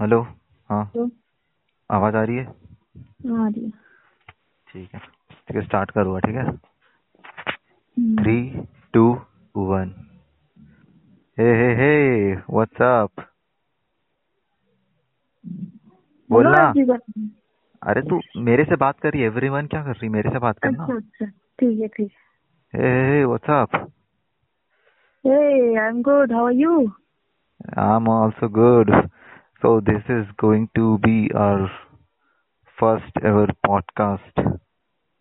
Hello हाँ। तो आवाज़ आ रही है? हाँ आ रही है। ठीक है ठीक है स्टार्ट करूँगा ठीक है? Three two one hey hey hey what's up बोलो बोलना। अरे तू मेरे से बात कर रही है एवरीवन क्या कर रही मेरे से बात करना। अच्छा अच्छा। ठीक है ठीक हे। हे हे व्हाट्स अप है hey I am good how are you I'm also good. So this is going to be our first ever podcast.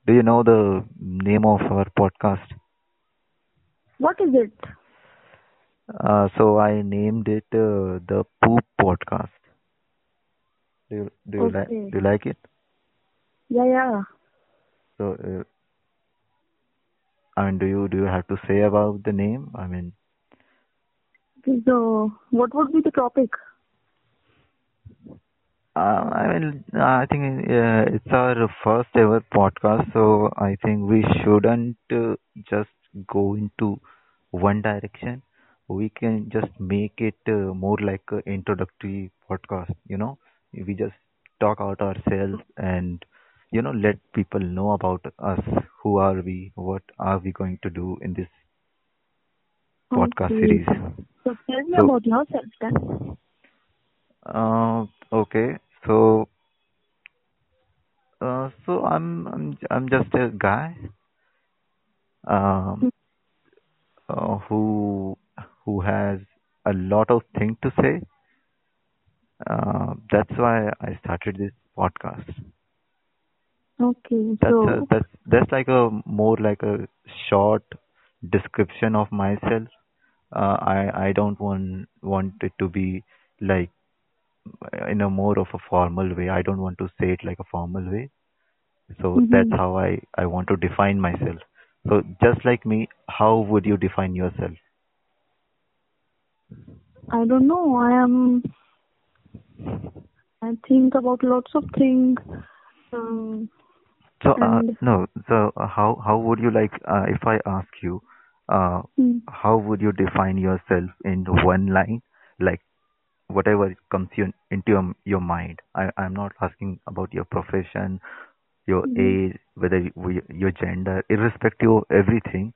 Do you know the name of our podcast? What is it? Uh, so I named it uh, the Poop Podcast. Do you, do you okay. like do you like it? Yeah, yeah. So, uh, I mean, do you do you have to say about the name? I mean, so what would be the topic? Uh, I mean, I think uh, it's our first ever podcast, so I think we shouldn't uh, just go into one direction. We can just make it uh, more like an introductory podcast. You know, we just talk out ourselves and you know let people know about us. Who are we? What are we going to do in this podcast series? so tell me So- about yourself then Uh, okay. So, uh, so I'm I'm I'm just a guy, um, uh, who who has a lot of things to say. Uh, that's why I started this podcast. okay That's so a, that's that's like a more like a short description of myself. Uh, I I don't want want it to be like in a more of a formal way. I don't want to say it like a formal way. So Mhm. that's how I I want to define myself. So just like me, how would you define yourself? I don't know I am I think about lots of things um, So uh, no, so uh, how how would you like uh, if I ask you, uh, hmm, how would you define yourself in one line, like whatever comes you, into your your mind? I I'm not asking about your profession, your Mhm. age, whether you, your gender, irrespective of everything.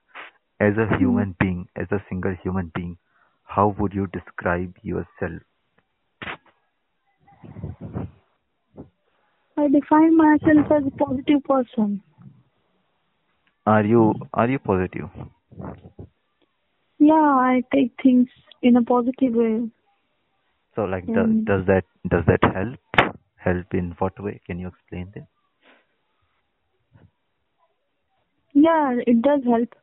As a human being, as a single human being, how would you describe yourself? I define myself as a positive person Are you are you positive? yeah I take things in a positive way So like does Mm. does that does that help? Help in what way? Can you explain that? Yeah, it does help.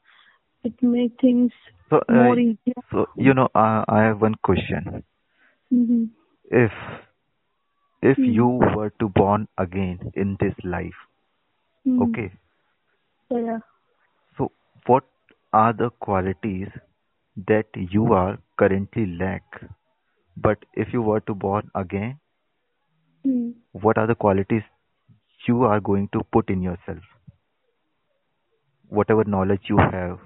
It makes things So uh, more easier. so you know uh, I have one question. hmm If if Hmm. you were to born again in this life, okay. Yeah. So what are the qualities that you are currently lack? But if you were to born again, Hmm. what are the qualities you are going to put in yourself? Whatever knowledge you have,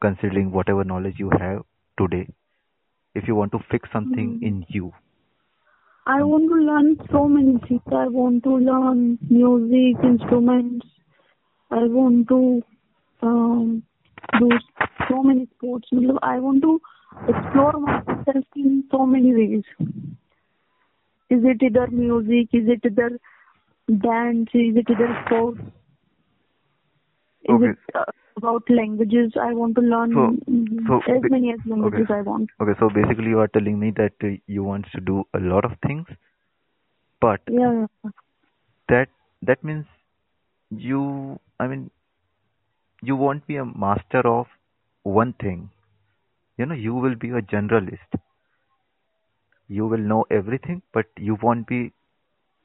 considering whatever knowledge you have today, if you want to fix something Hmm. in you, I want to learn so many things. I want to learn music, instruments. I want to um, do so many sports. मतलब I want to explore myself in so many ways. Is it either music? Is it either dance? Is it either sports? Is Okay. it uh, about languages? I want to learn So- mm, so as ba- many as languages okay. I want. okay, so basically you are telling me that uh, you want to do a lot of things, but Yeah. that that means you i mean you won't be a master of one thing you know you will be a generalist you will know everything but you won't be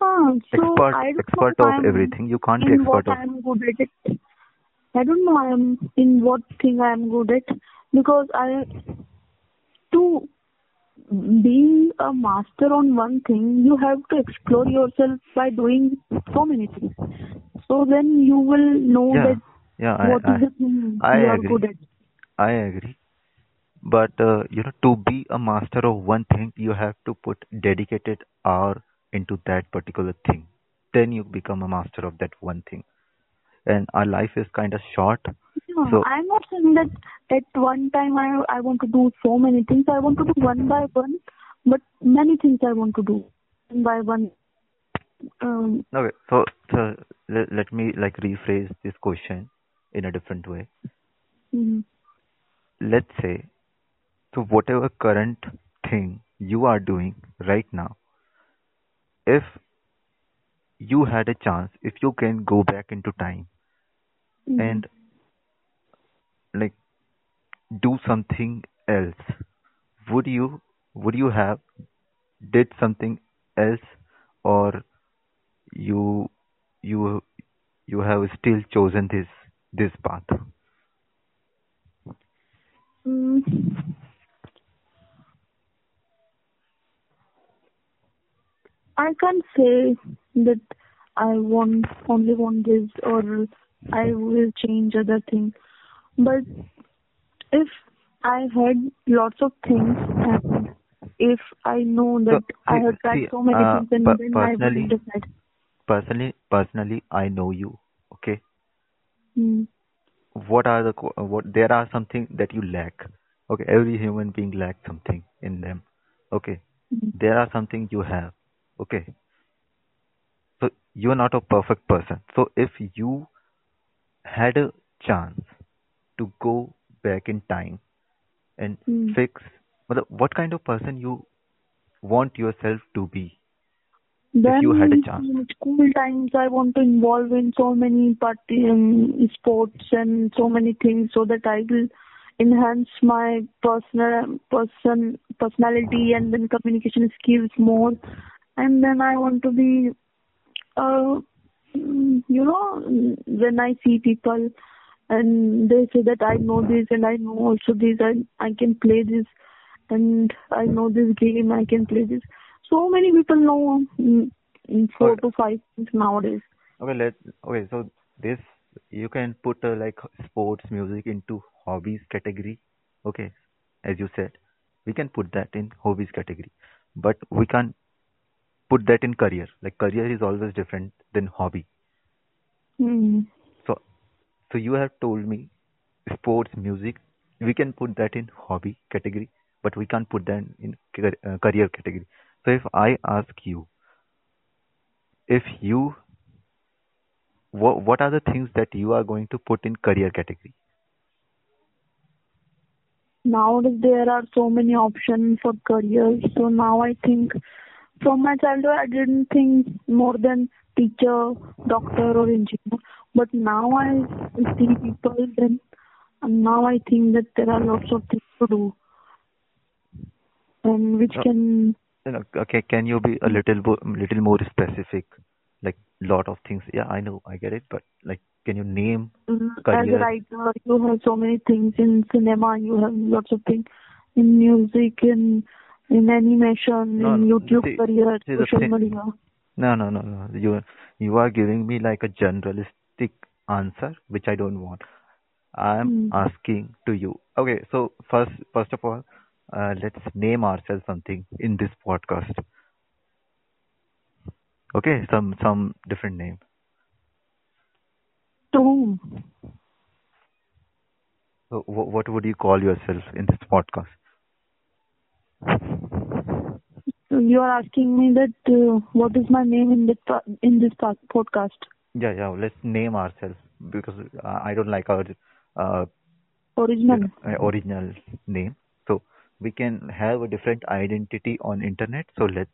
Ah, so expert I expert of I'm everything you can't be in what expert of I'm good at it. I don't know I'm in what thing I'm good at because I to being a master on one thing you have to explore yourself by doing so many things. So then you will know yeah that yeah I, what is I, the thing I you are good at. I agree but uh, you know to be a master of one thing you have to put dedicated hour into that particular thing then you become a master of that one thing and our life is kind of short No, so I'm not saying that at one time I I want to do so many things. I want to do one by one, but many things I want to do one by one. Um, okay so, so let, let me like rephrase this question in a different way mm, let's say so whatever current thing you are doing right now if you had a chance if you can go back into time mm, and like do something else would you would you have did something else or you you you have still chosen this this path? Mm, I can't say that I want only want this or I will change other things. But if I had lots of things and if I know that So, I have tried see, so many uh, things, then, per- then I personally- will decide. personally personally i know you okay Mm. what are the what there are something that you lack okay every human being lacks something in them okay Mm. there are something you have okay so you're not a perfect person so if you had a chance to go back in time and Mm. fix what kind of person you want yourself to be Then you had a chance. in school times, I want to involve in so many party um, sports and so many things so that I will enhance my personal person personality and then communication skills more. And then I want to be, uh, mm, you know, when I see people and they say that I know this and I know also this and I can play this and I know this game, I can play this. So many people know mm, mm, four Okay. to five things nowadays. Okay, let okay. So this you can put uh, like sports music into hobbies category. Okay, as you said, we can put that in hobbies category, but we can't put that in career. Like career is always different than hobby. Mm. So so you have told me sports music. We can put that in hobby category, but we can't put that in uh, career category. So if I ask you, if you what what are the things that you are going to put in career category Nowadays there are so many options for careers. So now I think from my childhood I didn't think more than teacher, doctor or engineer. But now I see people then and now I think that there are lots of things to do. And which Oh. can okay can you be a little bo- little more specific like lot of things yeah i know i get it but like can you name Mm, As a writer, you have so many things in cinema. You have lots of things in music, in in animation, No, in YouTube see- career, see social media. no no no no. You you are giving me like a generalistic answer which i don't want. I'm Hmm. asking to you. Okay so first first of all uh, let's name ourselves something in this podcast. Okay some some different name. To whom? so wh- what would you call yourself in this podcast You are asking me that uh, what is my name in this in this podcast? Yeah, yeah. Let's name ourselves because uh, I don't like our uh, Original. uh, original name. So we can have a different identity on internet. So let's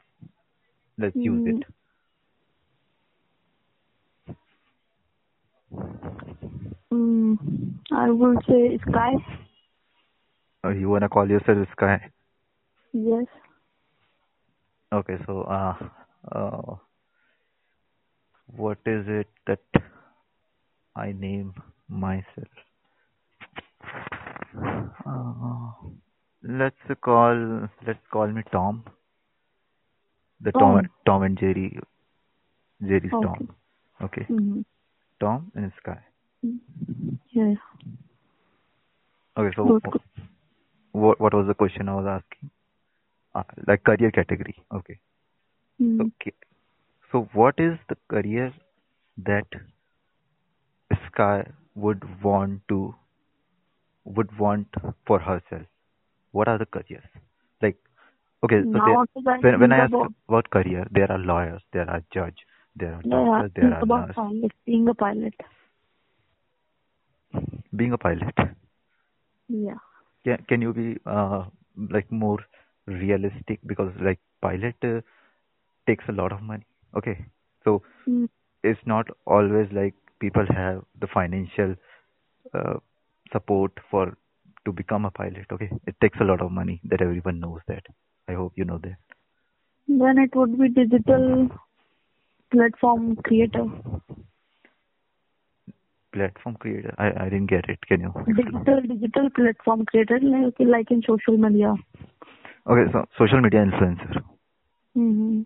let's use Mm. it. Mm, I will say sky. Uh, you wanna call yourself Sky? Yes. Okay. So uh, uh, what is it that I name myself? Uh, let's call let's call me Tom. The Tom Tom. Tom and Jerry Jerry's Okay. Tom. Okay. Mm. Tom and Sky. Yeah. Okay, so good. what what was the question I was asking? Uh, like career category. Okay. Mm. Okay. So what is the career that Sky would want to would want for herself? What are the careers? Like okay, so Now there, when, when I ask about, about career, there are lawyers, there are judge, there are yeah, doctors, there are about nurse. pilot, being a pilot. Being a pilot. Yeah. Can can you be uh, like more realistic because like pilot uh, takes a lot of money. Okay, so Mm. it's not always like people have the financial uh, support for to become a pilot. Okay, it takes a lot of money. That everyone knows that. I hope you know that. Then it would be digital platform creator. Platform creator. I I didn't get it. Can you? Digital digital platform creator like like in social media. Okay, so social media influencer. hmm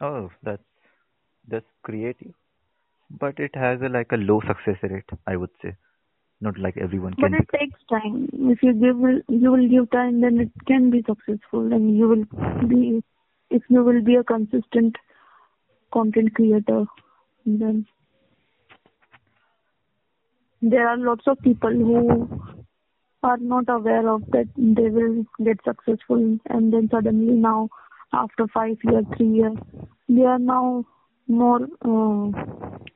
Oh, that's that's creative, but it has a, like a low success rate. I would say, not like everyone But can. it takes time. If you give you will give time, then it can be successful, and you will be if you will be a consistent content creator. Then there are lots of people who are not aware of that they will get successful, and then suddenly now after five years, three years, they are now more uh,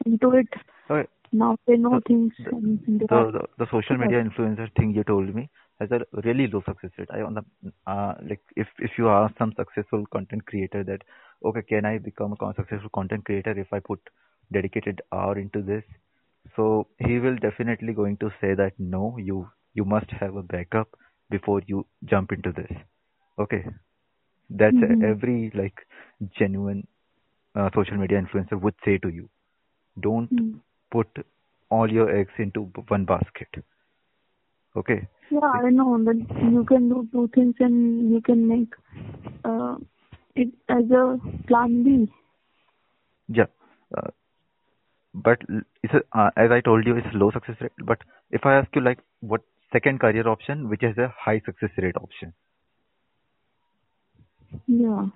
into it. Okay, Now they know things the- the, the the social media influencer thing you told me has a really low success rate. I on the uh, like if if you ask some successful content creator that okay can I become a successful content creator if I put dedicated hour into this, so he will definitely going to say that no you you must have a backup before you jump into this. Okay, that's Mhm. every like genuine uh, social media influencer would say to you. Don't Mm. put all your eggs into one basket. Okay. Yeah, I know that you can do two things and you can make uh, it as a plan B. Yeah. Uh, but it's a, uh, as I told you, it's low success rate. But if I ask you like what second career option, which is a high success rate option, Yeah.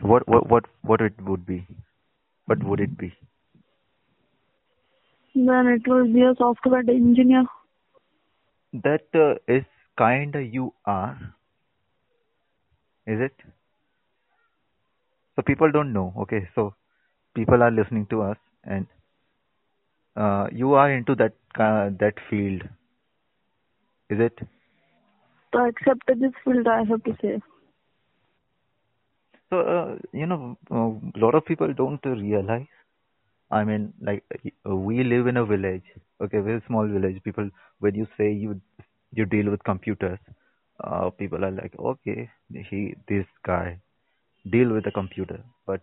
what what what what it would be? What would it be? Then it will be a software engineer. That uh, is kind of you are. Is it? So people don't know. Okay, so people are listening to us, and uh, you are into that uh, that field. Is it? To accept this field, I have to say. So, uh, you know, a lot of people don't realize. I mean, like, uh, we live in a village, okay, very small village. People, when you say you you deal with computers, uh, people are like, okay, he, this guy, deal with the computer. But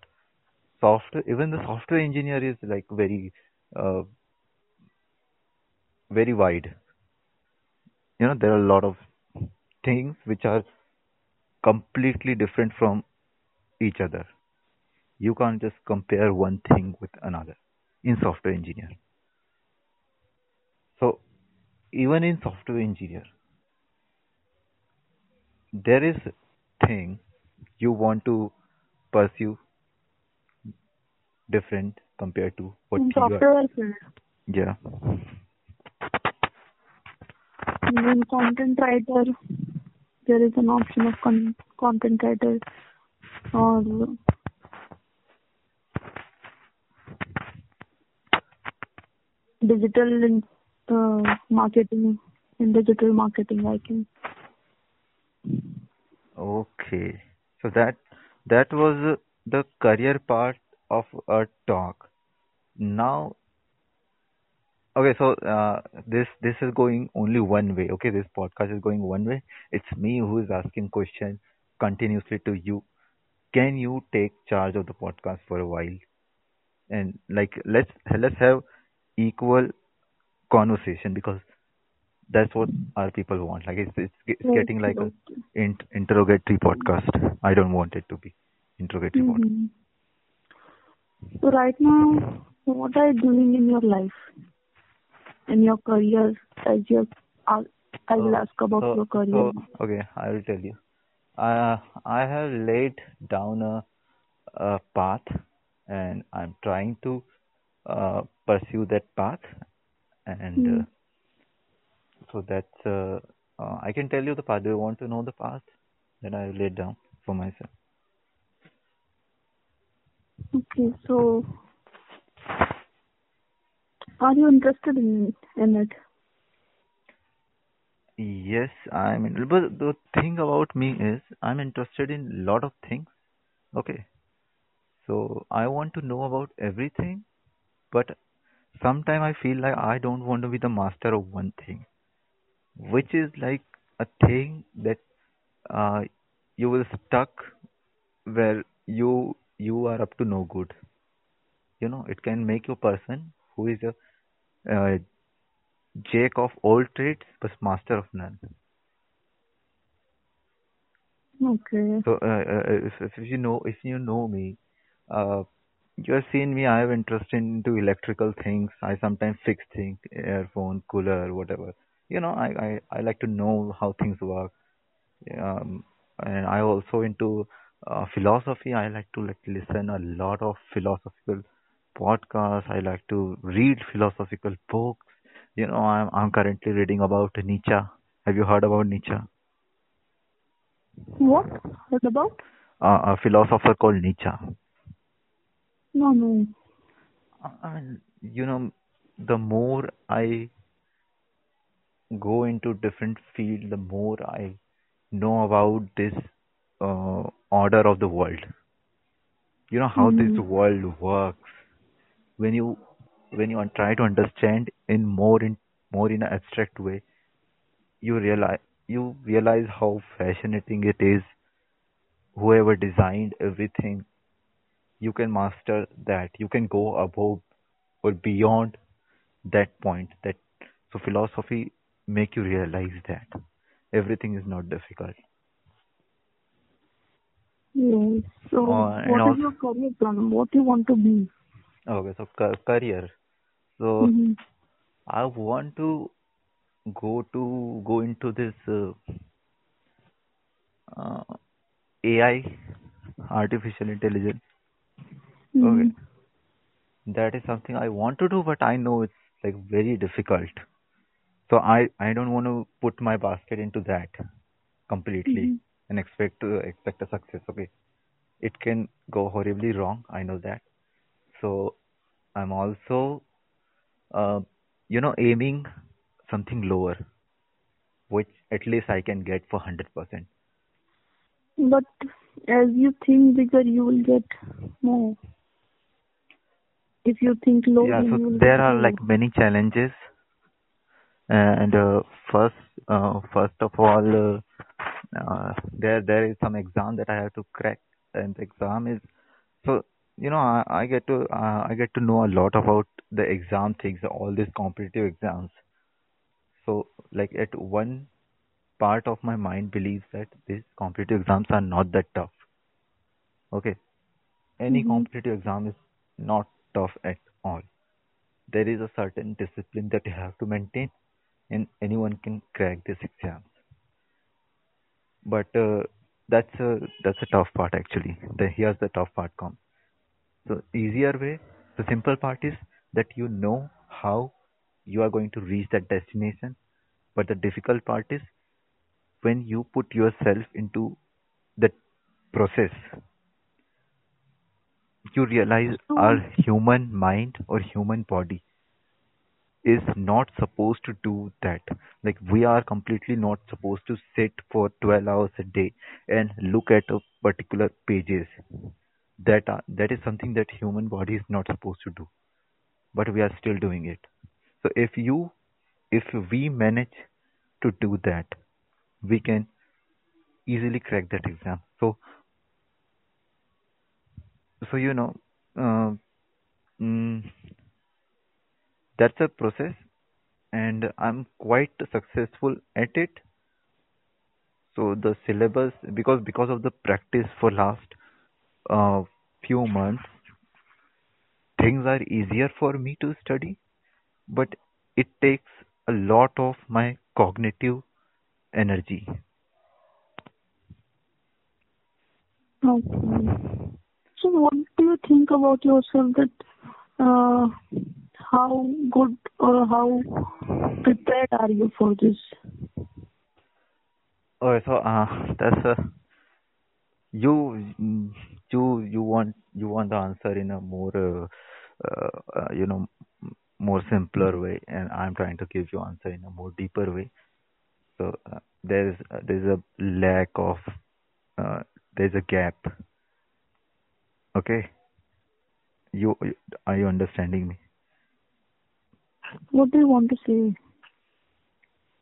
software, even the software engineer is like very, uh, very wide. You know, there are a lot of things which are completely different from each other. You can't just compare one thing with another in software engineer. So even in software engineer, there is thing you want to pursue different compared to what In you are. software field, In content writer, there is an option of con- content writer or digital in, uh, marketing. In digital marketing, I can. Okay. So that that was the career part of a talk. Now, okay. So uh, this this is going only one way. Okay, this podcast is going one way. It's me who is asking question continuously to you. Can you take charge of the podcast for a while? And like let's let's have equal conversation because that's what our people want. Like it's it's, it's getting like a okay. in, interrogatory podcast. I don't want it to be interrogatory podcast. Mhm. So right now, what are you doing in your life? In your career as your uh, I will ask about so, your career. so, okay, I will tell you. Uh, I have laid down a, a path and I'm trying to uh, pursue that path. And uh, Hmm. so that's, uh, uh, I can tell you the path. Do you want to know the path that I laid down for myself? Okay, so are you interested in in it? Yes, I mean, but the thing about me is I'm interested in lot of things. Okay. So I want to know about everything, but sometimes I feel like I don't want to be the master of one thing, which is like a thing that uh, you will stuck where you you are up to no good. You know, it can make you a person who is a uh, jack of all trades but master of none. Okay. So, uh, uh, if, if you know, if you know me, uh, you have seen me. I have interest into electrical things. I sometimes fix things, earphone, cooler, whatever. You know, I, I, I like to know how things work. Um, and I also into uh, philosophy. I like to like listen a lot of philosophical podcasts. I like to read philosophical books. You know, I'm I'm currently reading about Nietzsche. Have you heard about Nietzsche? What? What about? Uh, a philosopher called Nietzsche. No, no. I mean, you know, the more I go into different field, the more I know about this uh, order of the world. You know how this Hmm. world works. When you when you try to understand in more in more in an abstract way, you realize you realize how fascinating it is. Whoever designed everything, you can master that. You can go above or beyond that point. That so philosophy make you realize that everything is not difficult. Yes. So, Uh, what is also, your career plan? What do you want to be? Okay, so ca- career. So hmm I want to go to go into this uh, uh, AI, artificial intelligence. hmm Okay, that is something I want to do, but I know it's like very difficult. So I I don't want to put my basket into that completely hmm and expect to expect a success. Okay, it can go horribly wrong. I know that. So I'm also uh, you know aiming something lower, which at least I can get for hundred percent. But as you think bigger, you will get more. If you think lower, Yeah, so there are low. like many challenges, and uh, first, uh, first of all, uh, uh, there there is some exam that I have to crack, and the exam is so you know I, I get to uh, I get to know a lot about the exam things, all these competitive exams. So like at one part of my mind believes that these competitive exams are not that tough. Okay, any hmm competitive exam is not tough at all. There is a certain discipline that you have to maintain and anyone can crack this exam. But uh, that's a that's a tough part actually. The here's the tough part comes. So easier way, the simple part is that you know how you are going to reach that destination. But the difficult part is when you put yourself into the process, you realize our human mind or human body is not supposed to do that. Like we are completely not supposed to sit for 12 hours a day and look at a particular pages. That are, that is something that human body is not supposed to do, but we are still doing it. So if you if we manage to do that, we can easily crack that exam. So so you know uh, mm, that's a process, and I'm quite successful at it So the syllabus, because because of the practice for last uh, few months, things are easier for me to study. But it takes a lot of my cognitive energy. Okay. So what do you think about yourself that uh, how good or how prepared are you for this? Okay, so uh, that's a you you you want you want the answer in a more uh, uh, you know more simpler way, and I'm trying to give you answer in a more deeper way. So uh, there's uh, there's a lack of uh, there's a gap. Okay, you you- are you understanding me? What do you want to say?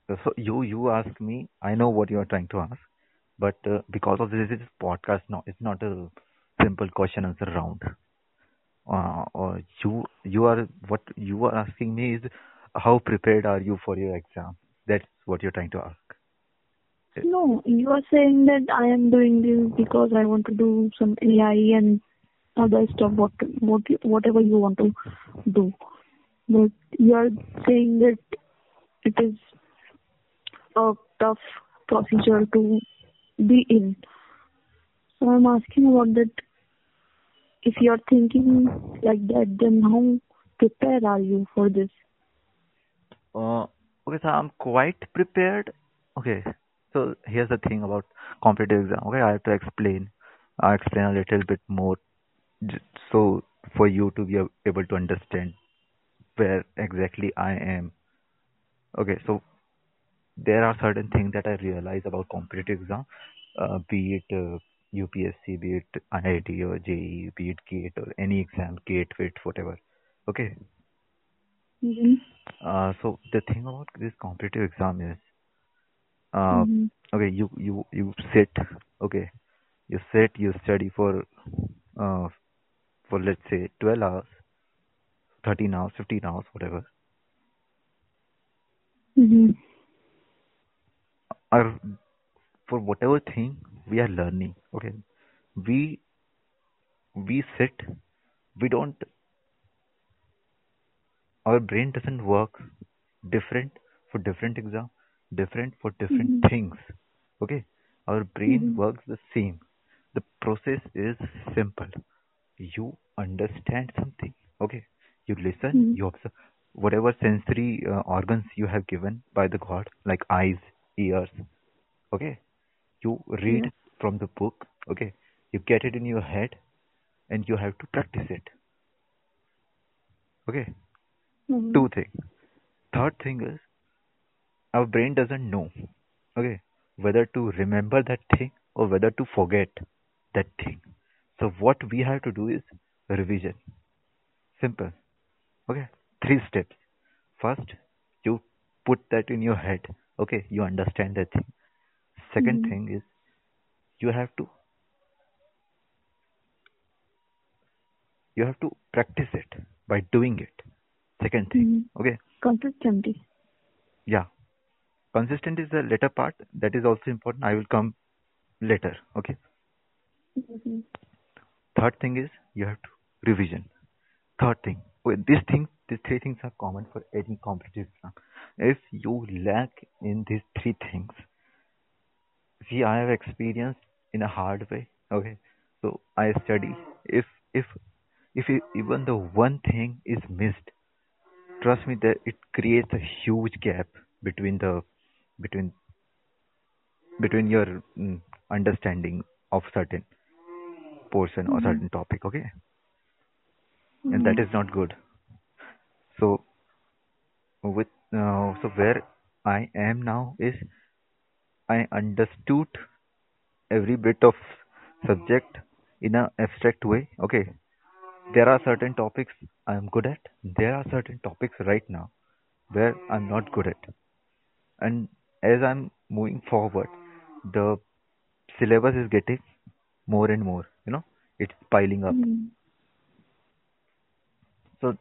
So you you ask me, I know what you are trying to ask, but uh, because of this, this is podcast now, it's not a simple question answer round. Uh, or you you are what you are asking me is how prepared are you for your exam? That's what you're trying to ask. No, you are saying that I am doing this because I want to do some AI and other stuff, what, what, whatever you want to do. But you are saying that it is a tough procedure to be in. So I'm asking about that. If you are thinking like that, then how prepared are you for this? Uh, okay, so I'm quite prepared. Okay, so here's the thing about competitive exam. Okay, I have to explain. I explain a little bit more, so for you to be able to understand where exactly I am. Okay, so there are certain things that I realize about competitive exam, uh, be it uh, UPSC, be it IIT or JEE, be it GATE or any exam, GATE, WIT, whatever. Okay, Mm-hmm. uh, so the thing about this competitive exam is, uh, Mm-hmm. okay, you you you sit, okay, you sit, you study for, uh, for let's say 12 hours, 13 hours, 15 hours, whatever. Mm-hmm. Or for whatever thing we are learning, okay, we we sit, we don't, our brain doesn't work different for different exam, different for different Mm-hmm. things. Okay, our brain Mm-hmm. works the same. The process is simple. You understand something. Okay, you listen, Mm-hmm. you observe whatever sensory uh, organs you have given by the God, like eyes, ears. Okay, you read Yeah. from the book. Okay, you get it in your head, and you have to practice it. Okay, Mm-hmm. two things. Third thing is our brain doesn't know okay whether to remember that thing or whether to forget that thing so what we have to do is revision simple okay three steps first you put that in your head okay you understand that thing second Mm-hmm. thing is you have to you have to practice it by doing it. Second thing Mm-hmm. okay? Consistency. yeah. Consistent is the later part. That is also important. I will come later okay? Mm-hmm. third thing is you have to revision. Third thing. Okay, these things these three things are common for any competitive exam if you lack in these three things see i have experienced in a hard way okay? So i study. If if if e- even the one thing is missed trust me that it creates a huge gap between the between between your mm, understanding of certain portion or Mm-hmm. certain topic okay? And that Mm-hmm. is not good. So with uh, so where i am now is i understood every bit of subject in an abstract way. Okay. There are certain topics i am good at. There are certain topics right now where i'm not good at. And as i'm moving forward the syllabus is getting more and more you know it's piling up. Mm-hmm. so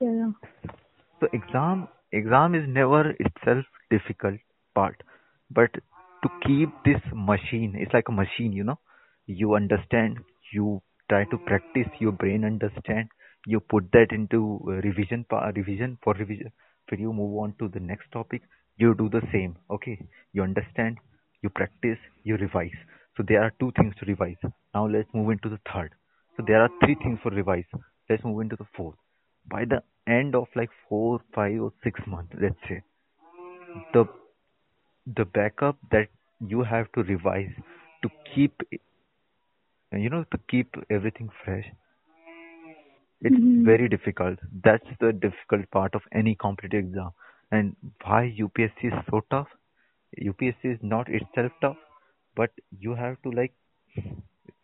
yeah. So exam exam is never itself difficult part, but to keep this machine, it's like a machine, you know. You understand, you try to practice, your brain understand, you put that into uh, revision revision for revision when you move on to the next topic, you do the same. Okay, you understand, you practice, you revise. So there are two things to revise. Now let's move into the third. So there are three things for revise. Let's move into the fourth. By the end of like four, five, or six months, let's say, the the backup that you have to revise to keep you know to keep everything fresh. It's Mm-hmm. very difficult. That's the difficult part of any competitive exam. And why upsc is so tough? Upsc is not itself tough but you have to like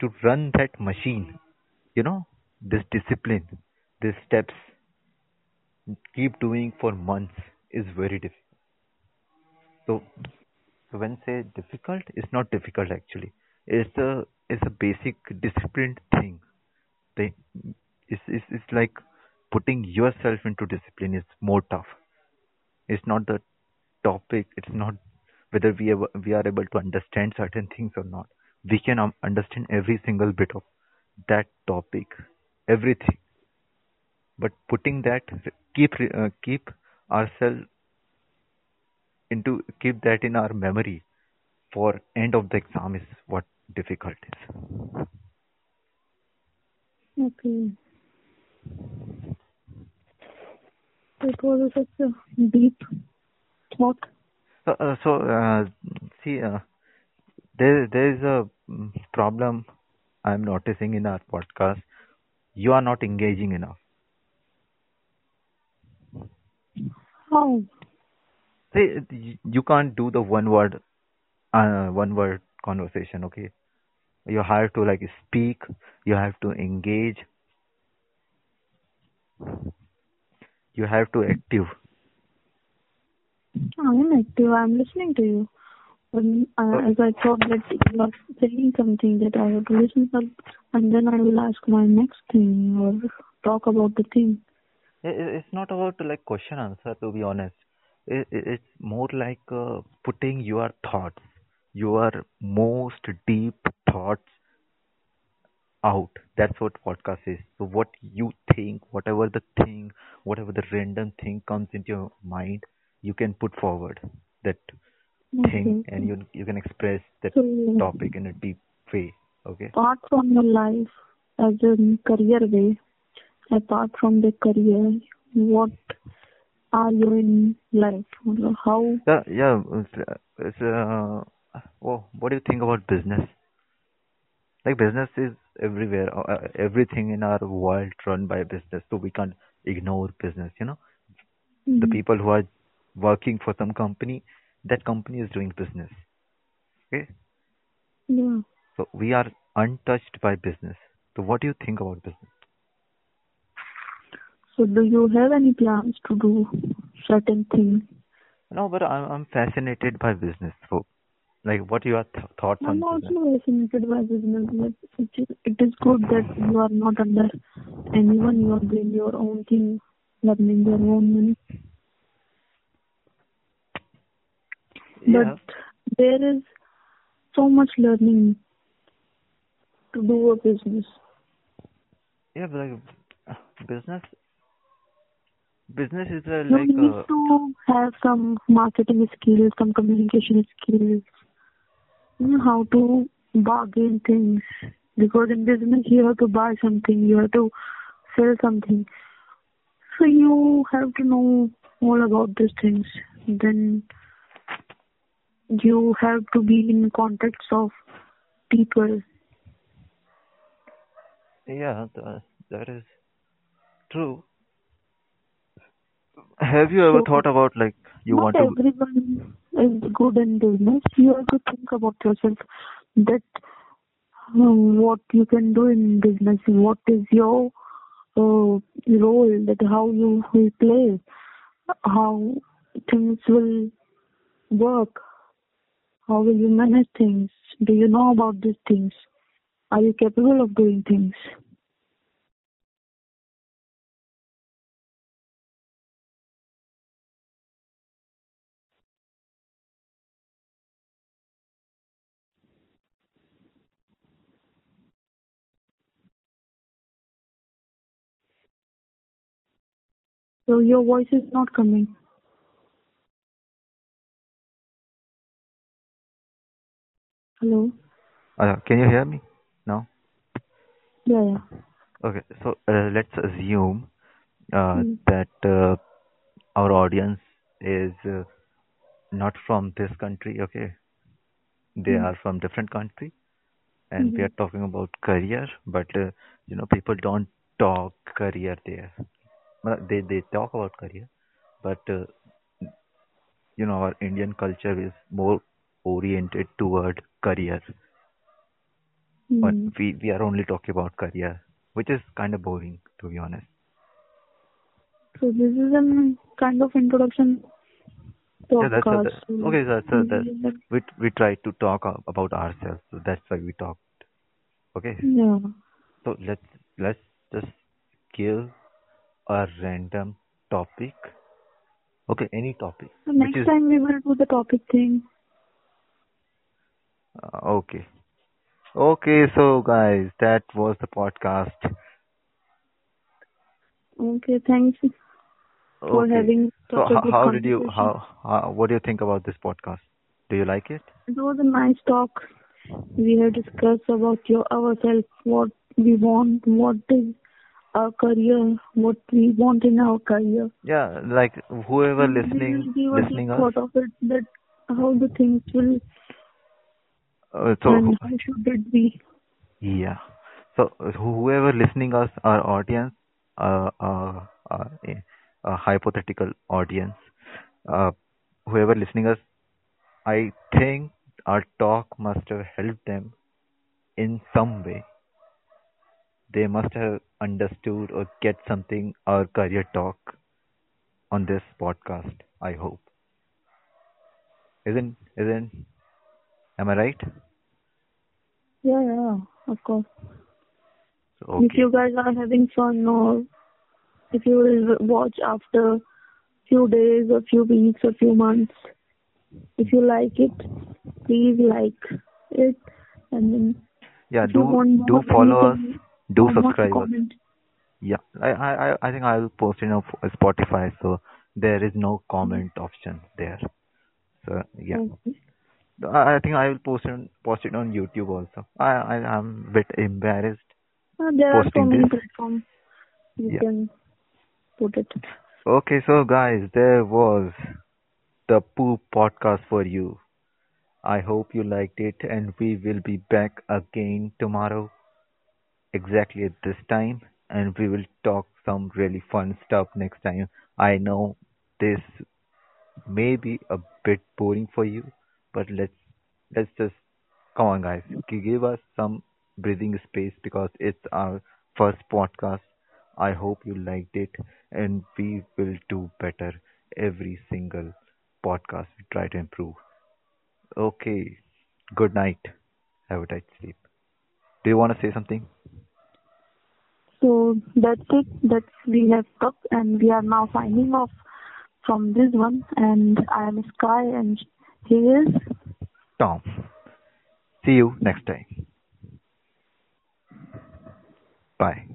to run that machine you know this discipline these steps keep doing for months is very difficult so when say difficult, it's not difficult actually. It's a it's a basic disciplined thing. The it's, it's it's like putting yourself into discipline is more tough. It's not the topic. It's not whether we ever, we are able to understand certain things or not. We can um, understand every single bit of that topic, everything. But putting that keep uh, keep ourselves into keep that in our memory for end of the exam is what difficult is. Okay. It was such a deep thought. So, uh, so uh, see, uh, there there is a mm, problem I'm noticing in our podcast. You are not engaging enough. How? See, you can't do the one word, uh, one word conversation. Okay, you have to like speak. You have to engage. You have to active. I am active. I am listening to you. But uh, as I thought that you are saying something that I have to listen for, and then I will ask my next thing or talk about the thing. It's not about like question answer. To be honest, I- i- it's more like uh, putting your thoughts, your most deep thoughts out. That's what podcast is. So what you think, whatever the thing, whatever the random thing comes into your mind, you can put forward that thing, Okay. and you you can express that So, topic in a deep way. Okay. apart from your life as a career way, apart from the career, what are you in life? How? Yeah, yeah. It's, uh, oh, what do you think about business? Like business is everywhere. Uh, everything in our world run by business, so we can't ignore business. You know, the Mhm. people who are working for some company, that company is doing business. Okay, Yeah. so we are untouched by business. So what do you think about business? So, do you have any plans to do certain things? No, but I'm I'm fascinated by business. So, like, what are your th- thoughts on I'm business? also fascinated by business. But it is, it is good that you are not under anyone. You are doing your own thing, earning your own money. Yeah. But there is so much learning to do a business. Yeah, but like business, business is You like need uh, to have some marketing skills, some communication skills, you know, how to bargain things. Because in business, you have to buy something, you have to sell something. So you have to know all about these things. Then you have to be in context of people. yeah, that is true. Have you ever So- thought about like you want to? everyone is good in business. You have to think about yourself that um, what you can do in business, what is your uh, role, that how you will play, how things will work, how will you manage things. Do you know about these things? Are you capable of doing things? So your voice is not coming. Hello? Uh, can you hear me now? Yeah, yeah. Okay, so uh, let's assume uh, mm. that uh, our audience is uh, not from this country, okay? They mm. are from different country and mm -hmm. we mm-hmm. are talking about career, but uh, you know people don't talk career there. They they talk about career, but uh, you know, our Indian culture is more oriented toward career. But Mm. we we are only talking about career, which is kind of boring, to be honest. So this is a kind of introduction Yeah, that's a, podcast. that, So okay. That's a, that this is a- we we try to talk about ourselves, so that's why we talked. Okay, yeah. so let's let's just give a random topic. Okay, any topic. So next is time we will do the topic thing. uh, okay. Okay, so guys, that was the podcast. Okay, thanks for Okay. having So how, how did you how, how what do you think about this podcast? Do you like it? It was a nice talk. We have discussed about your ourselves, what we want, what is our career, what we want in our career. Yeah, like whoever And we listening will give listening us. thought of it that how the things will Uh, so and how should it be. Yeah. So whoever listening us, our audience, uh, uh, uh, a, a hypothetical audience, uh, whoever listening us, I think our talk must have helped them in some way. They must have understood or get something our career talk on this podcast. I hope. Isn't isn't? Am I right? Yeah, yeah, of course. So, If you guys are having fun or if you will watch after few days or few weeks or few months, if you like it, please like it and then Yeah. Do do follow us. Do more subscribe. Yeah, I I I I think I'll post it on Spotify, so there is no comment option there. So yeah, Okay. I, I think I will post it on, post it on YouTube also. I I am a bit embarrassed Uh, there are so posting many this. platforms you Yeah. can put it. Okay, so guys, there was the Poop podcast for you. I hope you liked it, and we will be back again tomorrow, exactly at this time, and we will talk some really fun stuff next time. I know this may be a bit boring for you, but let's let's just come on, guys. Gi- Give us some breathing space because it's our first podcast. I hope you liked it, and we will do better every single podcast. We try to improve. Okay. Good night. Have a tight sleep. Do you want to say something? So that's it. That we have talked and we are now signing off from this one. And I am Sky and he is Tom. See you next time. Bye.